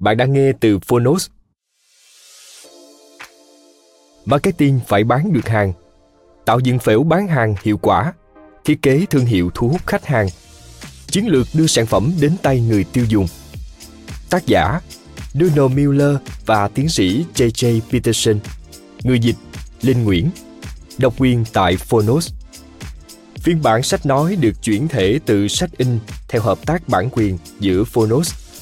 Bạn đang nghe từ Phonos. Marketing phải bán được hàng, tạo dựng phễu bán hàng hiệu quả, thiết kế thương hiệu thu hút khách hàng, chiến lược đưa sản phẩm đến tay người tiêu dùng. Tác giả Donald Miller và tiến sĩ J.J. Peterson, người dịch Linh Nguyễn, độc quyền tại Phonos. Phiên bản sách nói được chuyển thể từ sách in theo hợp tác bản quyền giữa Phonos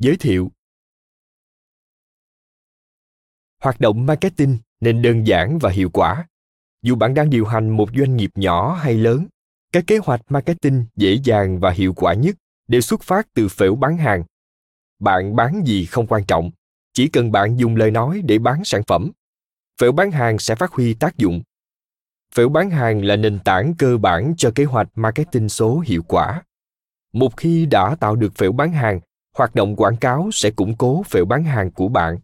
Giới thiệu Hoạt động marketing nên đơn giản và hiệu quả. Dù bạn đang điều hành một doanh nghiệp nhỏ hay lớn, các kế hoạch marketing dễ dàng và hiệu quả nhất đều xuất phát từ phễu bán hàng. Bạn bán gì không quan trọng, chỉ cần bạn dùng lời nói để bán sản phẩm. Phễu bán hàng sẽ phát huy tác dụng. Phễu bán hàng là nền tảng cơ bản cho kế hoạch marketing số hiệu quả. Một khi đã tạo được phễu bán hàng, hoạt động quảng cáo sẽ củng cố phễu bán hàng của bạn.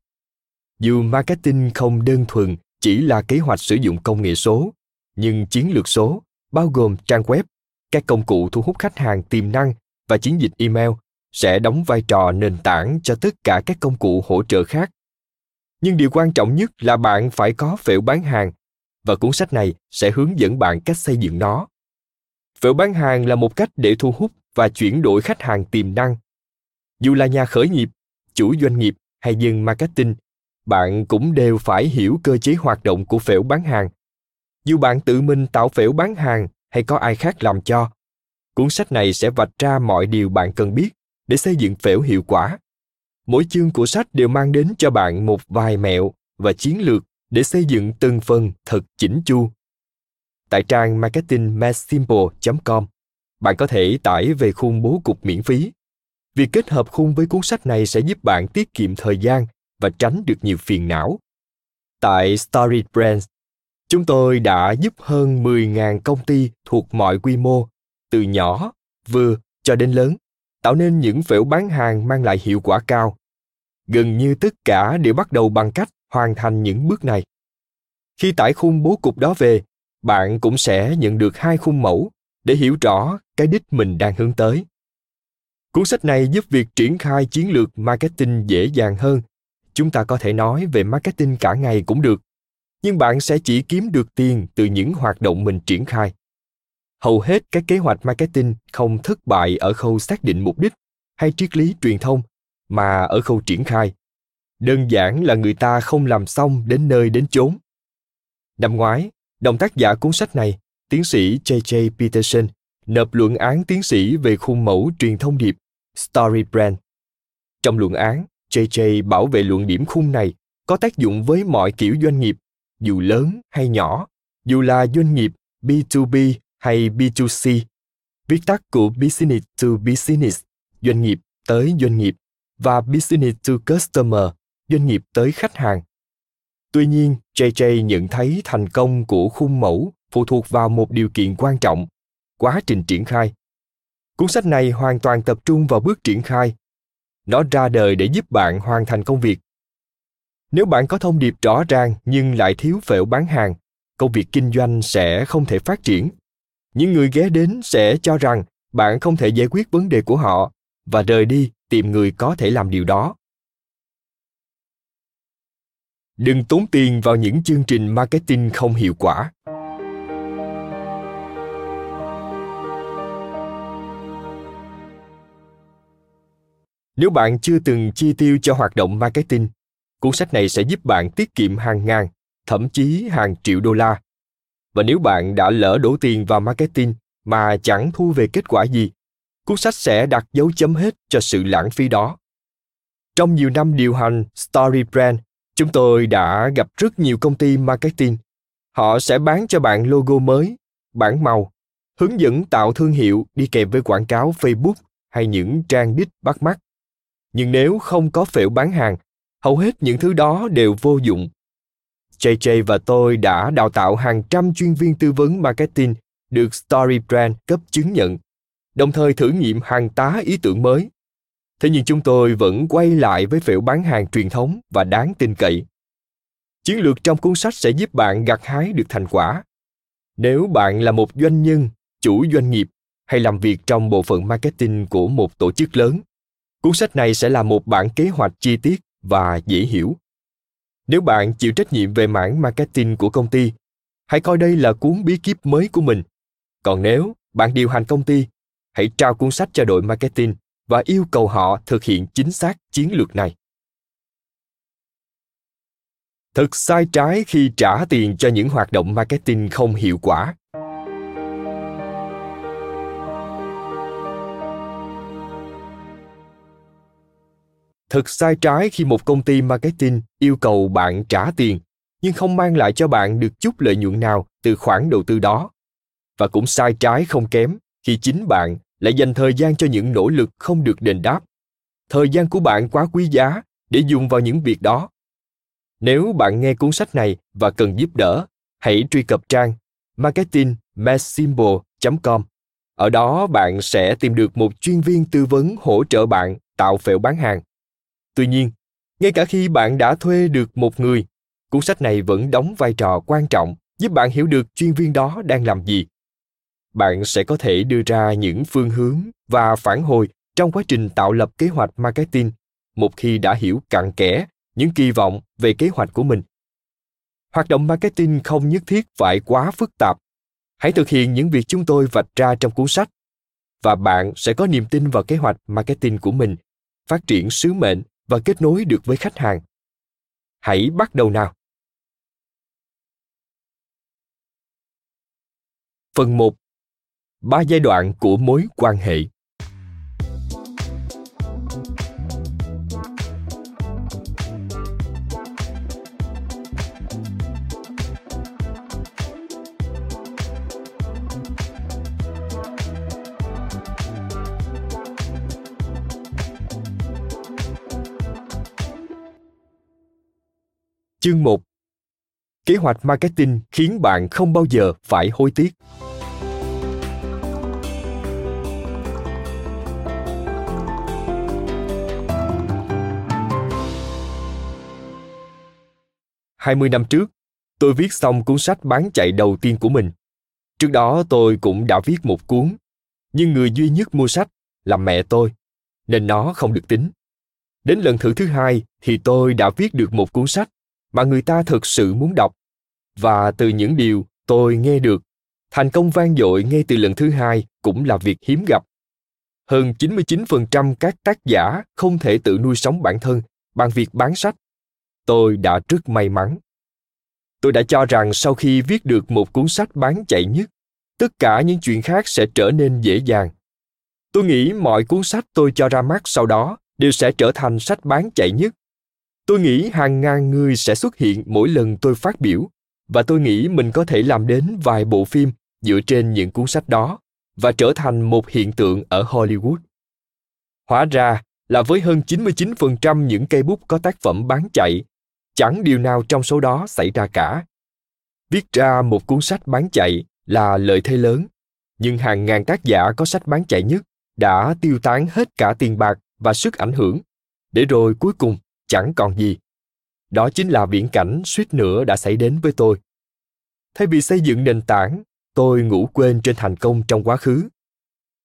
Dù marketing không đơn thuần chỉ là kế hoạch sử dụng công nghệ số, nhưng chiến lược số, bao gồm trang web, các công cụ thu hút khách hàng tiềm năng và chiến dịch email sẽ đóng vai trò nền tảng cho tất cả các công cụ hỗ trợ khác. Nhưng điều quan trọng nhất là bạn phải có phễu bán hàng, và cuốn sách này sẽ hướng dẫn bạn cách xây dựng nó. Phễu bán hàng là một cách để thu hút và chuyển đổi khách hàng tiềm năng dù là nhà khởi nghiệp, chủ doanh nghiệp hay dân marketing, bạn cũng đều phải hiểu cơ chế hoạt động của phễu bán hàng. Dù bạn tự mình tạo phễu bán hàng hay có ai khác làm cho, cuốn sách này sẽ vạch ra mọi điều bạn cần biết để xây dựng phễu hiệu quả. Mỗi chương của sách đều mang đến cho bạn một vài mẹo và chiến lược để xây dựng từng phần thật chỉnh chu. Tại trang marketingmadesimple com, bạn có thể tải về khuôn bố cục miễn phí. Việc kết hợp khung với cuốn sách này sẽ giúp bạn tiết kiệm thời gian và tránh được nhiều phiền não. Tại Story Brands, chúng tôi đã giúp hơn 10.000 công ty thuộc mọi quy mô, từ nhỏ, vừa cho đến lớn, tạo nên những phễu bán hàng mang lại hiệu quả cao. Gần như tất cả đều bắt đầu bằng cách hoàn thành những bước này. Khi tải khung bố cục đó về, bạn cũng sẽ nhận được hai khung mẫu để hiểu rõ cái đích mình đang hướng tới. Cuốn sách này giúp việc triển khai chiến lược marketing dễ dàng hơn. Chúng ta có thể nói về marketing cả ngày cũng được, nhưng bạn sẽ chỉ kiếm được tiền từ những hoạt động mình triển khai. Hầu hết các kế hoạch marketing không thất bại ở khâu xác định mục đích hay triết lý truyền thông, mà ở khâu triển khai. Đơn giản là người ta không làm xong đến nơi đến chốn. Năm ngoái, đồng tác giả cuốn sách này, tiến sĩ J.J. Peterson, nộp luận án tiến sĩ về khuôn mẫu truyền thông điệp Story Brand. Trong luận án, JJ bảo vệ luận điểm khung này có tác dụng với mọi kiểu doanh nghiệp, dù lớn hay nhỏ, dù là doanh nghiệp B2B hay B2C, viết tắt của Business to Business, doanh nghiệp tới doanh nghiệp, và Business to Customer, doanh nghiệp tới khách hàng. Tuy nhiên, JJ nhận thấy thành công của khung mẫu phụ thuộc vào một điều kiện quan trọng, quá trình triển khai. Cuốn sách này hoàn toàn tập trung vào bước triển khai. Nó ra đời để giúp bạn hoàn thành công việc. Nếu bạn có thông điệp rõ ràng nhưng lại thiếu phễu bán hàng, công việc kinh doanh sẽ không thể phát triển. Những người ghé đến sẽ cho rằng bạn không thể giải quyết vấn đề của họ và rời đi tìm người có thể làm điều đó đừng tốn tiền vào những chương trình marketing không hiệu quả nếu bạn chưa từng chi tiêu cho hoạt động marketing, cuốn sách này sẽ giúp bạn tiết kiệm hàng ngàn, thậm chí hàng triệu đô la. Và nếu bạn đã lỡ đổ tiền vào marketing mà chẳng thu về kết quả gì, cuốn sách sẽ đặt dấu chấm hết cho sự lãng phí đó. Trong nhiều năm điều hành story brand, chúng tôi đã gặp rất nhiều công ty marketing. Họ sẽ bán cho bạn logo mới, bản màu, hướng dẫn tạo thương hiệu đi kèm với quảng cáo facebook hay những trang đích bắt mắt nhưng nếu không có phễu bán hàng hầu hết những thứ đó đều vô dụng JJ và tôi đã đào tạo hàng trăm chuyên viên tư vấn marketing được Storybrand cấp chứng nhận, đồng thời thử nghiệm hàng tá ý tưởng mới. Thế nhưng chúng tôi vẫn quay lại với phễu bán hàng truyền thống và đáng tin cậy. Chiến lược trong cuốn sách sẽ giúp bạn gặt hái được thành quả. Nếu bạn là một doanh nhân, chủ doanh nghiệp hay làm việc trong bộ phận marketing của một tổ chức lớn, cuốn sách này sẽ là một bản kế hoạch chi tiết và dễ hiểu. Nếu bạn chịu trách nhiệm về mảng marketing của công ty, hãy coi đây là cuốn bí kíp mới của mình còn nếu bạn điều hành công ty, hãy trao cuốn sách cho đội marketing và yêu cầu họ thực hiện chính xác chiến lược này. Thật sai trái khi trả tiền cho những hoạt động marketing không hiệu quả. Thật sai trái khi một công ty marketing yêu cầu bạn trả tiền, nhưng không mang lại cho bạn được chút lợi nhuận nào từ khoản đầu tư đó. Và cũng sai trái không kém khi chính bạn lại dành thời gian cho những nỗ lực không được đền đáp. Thời gian của bạn quá quý giá để dùng vào những việc đó. Nếu bạn nghe cuốn sách này và cần giúp đỡ, hãy truy cập trang marketingmasssymbol com. Ở đó bạn sẽ tìm được một chuyên viên tư vấn hỗ trợ bạn tạo phễu bán hàng tuy nhiên, ngay cả khi bạn đã thuê được một người, cuốn sách này vẫn đóng vai trò quan trọng giúp bạn hiểu được chuyên viên đó đang làm gì. Bạn sẽ có thể đưa ra những phương hướng và phản hồi trong quá trình tạo lập kế hoạch marketing một khi đã hiểu cặn kẽ những kỳ vọng về kế hoạch của mình. Hoạt động marketing không nhất thiết phải quá phức tạp. Hãy thực hiện những việc chúng tôi vạch ra trong cuốn sách và bạn sẽ có niềm tin vào kế hoạch marketing của mình phát triển sứ mệnh và kết nối được với khách hàng. Hãy bắt đầu nào. Phần 1 ba giai đoạn của mối quan hệ. Chương 1 Kế hoạch marketing khiến bạn không bao giờ phải hối tiếc. 20 năm trước, tôi viết xong cuốn sách bán chạy đầu tiên của mình. Trước đó tôi cũng đã viết một cuốn, nhưng người duy nhất mua sách là mẹ tôi, nên nó không được tính. Đến lần thử thứ hai thì tôi đã viết được một cuốn sách mà người ta thực sự muốn đọc. Và từ những điều tôi nghe được, thành công vang dội ngay từ lần thứ hai cũng là việc hiếm gặp. Hơn 99% các tác giả không thể tự nuôi sống bản thân bằng việc bán sách tôi đã rất may mắn tôi đã cho rằng sau khi viết được một cuốn sách bán chạy nhất tất cả những chuyện khác sẽ trở nên dễ dàng tôi nghĩ mọi cuốn sách tôi cho ra mắt sau đó đều sẽ trở thành sách bán chạy nhất tôi nghĩ hàng ngàn người sẽ xuất hiện mỗi lần tôi phát biểu và tôi nghĩ mình có thể làm đến vài bộ phim dựa trên những cuốn sách đó và trở thành một hiện tượng ở Hollywood. Hóa ra là với hơn 99% những cây bút có tác phẩm bán chạy chẳng điều nào trong số đó xảy ra cả. Viết ra một cuốn sách bán chạy là lợi thế lớn, nhưng hàng ngàn tác giả có sách bán chạy nhất đã tiêu tán hết cả tiền bạc và sức ảnh hưởng, để rồi cuối cùng chẳng còn gì. Đó chính là viễn cảnh suýt nữa đã xảy đến với tôi. Thay vì xây dựng nền tảng, tôi ngủ quên trên thành công trong quá khứ.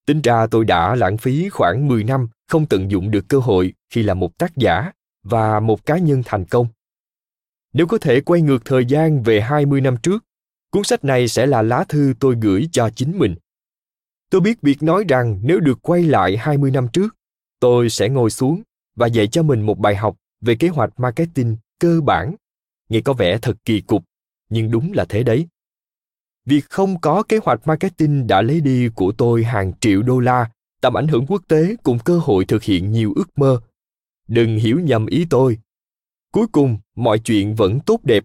Tính ra tôi đã lãng phí khoảng 10 năm không tận dụng được cơ hội khi là một tác giả và một cá nhân thành công. Nếu có thể quay ngược thời gian về 20 năm trước, cuốn sách này sẽ là lá thư tôi gửi cho chính mình. Tôi biết việc nói rằng nếu được quay lại 20 năm trước, tôi sẽ ngồi xuống và dạy cho mình một bài học về kế hoạch marketing cơ bản. Nghe có vẻ thật kỳ cục, nhưng đúng là thế đấy. Việc không có kế hoạch marketing đã lấy đi của tôi hàng triệu đô la, tầm ảnh hưởng quốc tế cùng cơ hội thực hiện nhiều ước mơ. Đừng hiểu nhầm ý tôi. Cuối cùng, mọi chuyện vẫn tốt đẹp.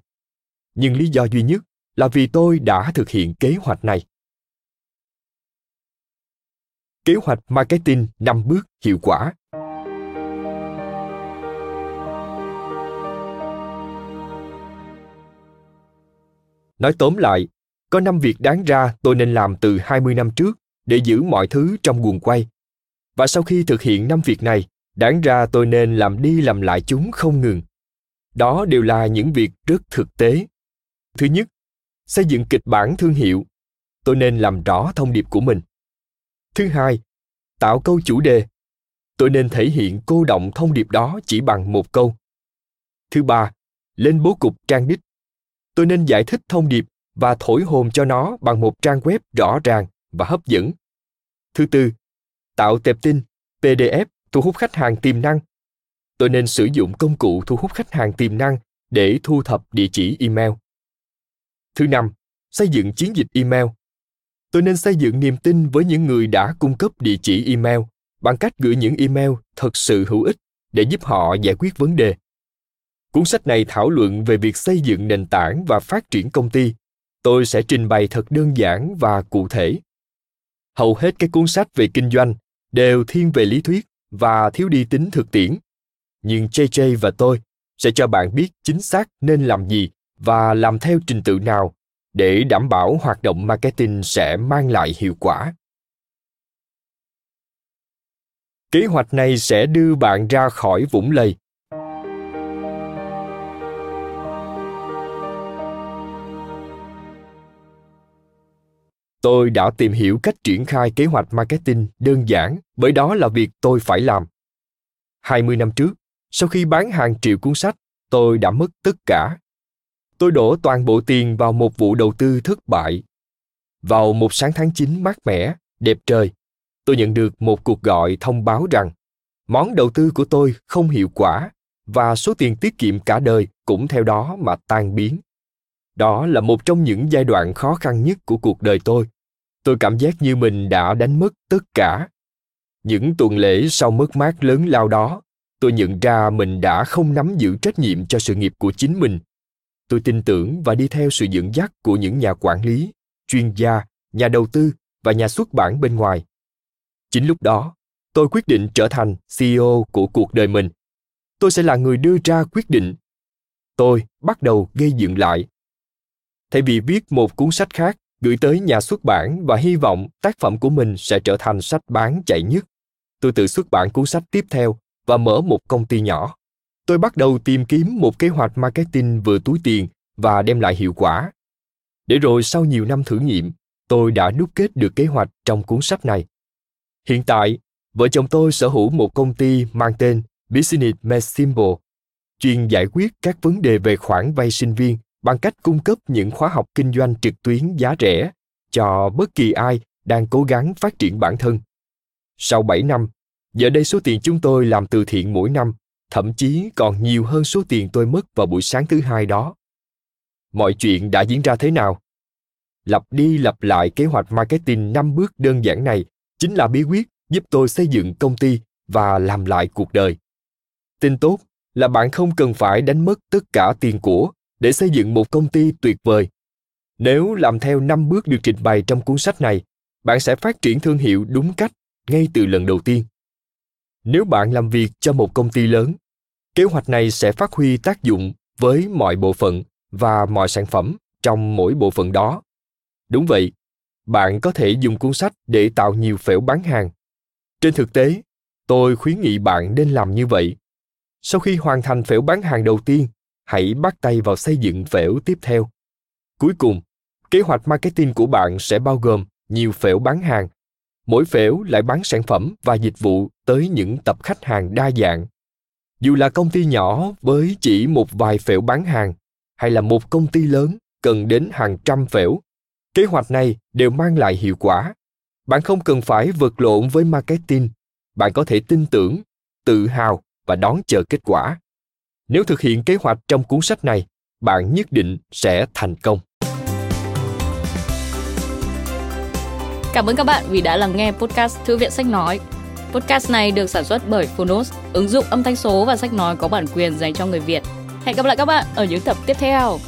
Nhưng lý do duy nhất là vì tôi đã thực hiện kế hoạch này. Kế hoạch marketing 5 bước hiệu quả. Nói tóm lại, có 5 việc đáng ra tôi nên làm từ 20 năm trước để giữ mọi thứ trong guồng quay. Và sau khi thực hiện 5 việc này, đáng ra tôi nên làm đi làm lại chúng không ngừng. Đó đều là những việc rất thực tế. Thứ nhất, xây dựng kịch bản thương hiệu. Tôi nên làm rõ thông điệp của mình. Thứ hai, tạo câu chủ đề. Tôi nên thể hiện cô động thông điệp đó chỉ bằng một câu. Thứ ba, lên bố cục trang đích. Tôi nên giải thích thông điệp và thổi hồn cho nó bằng một trang web rõ ràng và hấp dẫn. Thứ tư, tạo tệp tin, PDF thu hút khách hàng tiềm năng. Tôi nên sử dụng công cụ thu hút khách hàng tiềm năng để thu thập địa chỉ email. Thứ năm, xây dựng chiến dịch email. Tôi nên xây dựng niềm tin với những người đã cung cấp địa chỉ email bằng cách gửi những email thật sự hữu ích để giúp họ giải quyết vấn đề. Cuốn sách này thảo luận về việc xây dựng nền tảng và phát triển công ty. Tôi sẽ trình bày thật đơn giản và cụ thể. Hầu hết các cuốn sách về kinh doanh đều thiên về lý thuyết và thiếu đi tính thực tiễn. Nhưng jj và tôi sẽ cho bạn biết chính xác nên làm gì và làm theo trình tự nào để đảm bảo hoạt động marketing sẽ mang lại hiệu quả. Kế hoạch này sẽ đưa bạn ra khỏi vũng lầy. Tôi đã tìm hiểu cách triển khai kế hoạch marketing đơn giản bởi đó là việc tôi phải làm. 20 năm trước, sau khi bán hàng triệu cuốn sách, tôi đã mất tất cả. Tôi đổ toàn bộ tiền vào một vụ đầu tư thất bại. Vào một sáng tháng 9 mát mẻ, đẹp trời, tôi nhận được một cuộc gọi thông báo rằng món đầu tư của tôi không hiệu quả và số tiền tiết kiệm cả đời cũng theo đó mà tan biến. Đó là một trong những giai đoạn khó khăn nhất của cuộc đời tôi tôi cảm giác như mình đã đánh mất tất cả. Những tuần lễ sau mất mát lớn lao đó, tôi nhận ra mình đã không nắm giữ trách nhiệm cho sự nghiệp của chính mình. Tôi tin tưởng và đi theo sự dẫn dắt của những nhà quản lý, chuyên gia, nhà đầu tư và nhà xuất bản bên ngoài. Chính lúc đó, tôi quyết định trở thành ceo của cuộc đời mình. Tôi sẽ là người đưa ra quyết định. Tôi bắt đầu gây dựng lại. Thay vì viết một cuốn sách khác gửi tới nhà xuất bản và hy vọng tác phẩm của mình sẽ trở thành sách bán chạy nhất. Tôi tự xuất bản cuốn sách tiếp theo và mở một công ty nhỏ. Tôi bắt đầu tìm kiếm một kế hoạch marketing vừa túi tiền và đem lại hiệu quả. Để rồi sau nhiều năm thử nghiệm, tôi đã đúc kết được kế hoạch trong cuốn sách này. Hiện tại, vợ chồng tôi sở hữu một công ty mang tên Business Made Simple, chuyên giải quyết các vấn đề về khoản vay sinh viên bằng cách cung cấp những khóa học kinh doanh trực tuyến giá rẻ cho bất kỳ ai đang cố gắng phát triển bản thân. Sau 7 năm, giờ đây số tiền chúng tôi làm từ thiện mỗi năm thậm chí còn nhiều hơn số tiền tôi mất vào buổi sáng thứ hai đó. Mọi chuyện đã diễn ra thế nào? Lặp đi lặp lại kế hoạch marketing 5 bước đơn giản này chính là bí quyết giúp tôi xây dựng công ty và làm lại cuộc đời. Tin tốt là bạn không cần phải đánh mất tất cả tiền của để xây dựng một công ty tuyệt vời. Nếu làm theo 5 bước được trình bày trong cuốn sách này, bạn sẽ phát triển thương hiệu đúng cách ngay từ lần đầu tiên. Nếu bạn làm việc cho một công ty lớn, kế hoạch này sẽ phát huy tác dụng với mọi bộ phận và mọi sản phẩm trong mỗi bộ phận đó. Đúng vậy, bạn có thể dùng cuốn sách để tạo nhiều phễu bán hàng. Trên thực tế, tôi khuyến nghị bạn nên làm như vậy. Sau khi hoàn thành phễu bán hàng đầu tiên, hãy bắt tay vào xây dựng phễu tiếp theo. Cuối cùng, kế hoạch marketing của bạn sẽ bao gồm nhiều phễu bán hàng. Mỗi phễu lại bán sản phẩm và dịch vụ tới những tập khách hàng đa dạng. Dù là công ty nhỏ với chỉ một vài phễu bán hàng hay là một công ty lớn cần đến hàng trăm phễu, kế hoạch này đều mang lại hiệu quả. Bạn không cần phải vật lộn với marketing, bạn có thể tin tưởng, tự hào và đón chờ kết quả. Nếu thực hiện kế hoạch trong cuốn sách này, bạn nhất định sẽ thành công. Cảm ơn các bạn vì đã lắng nghe podcast Thư viện Sách Nói. Podcast này được sản xuất bởi Phonos, ứng dụng âm thanh số và sách nói có bản quyền dành cho người Việt. Hẹn gặp lại các bạn ở những tập tiếp theo.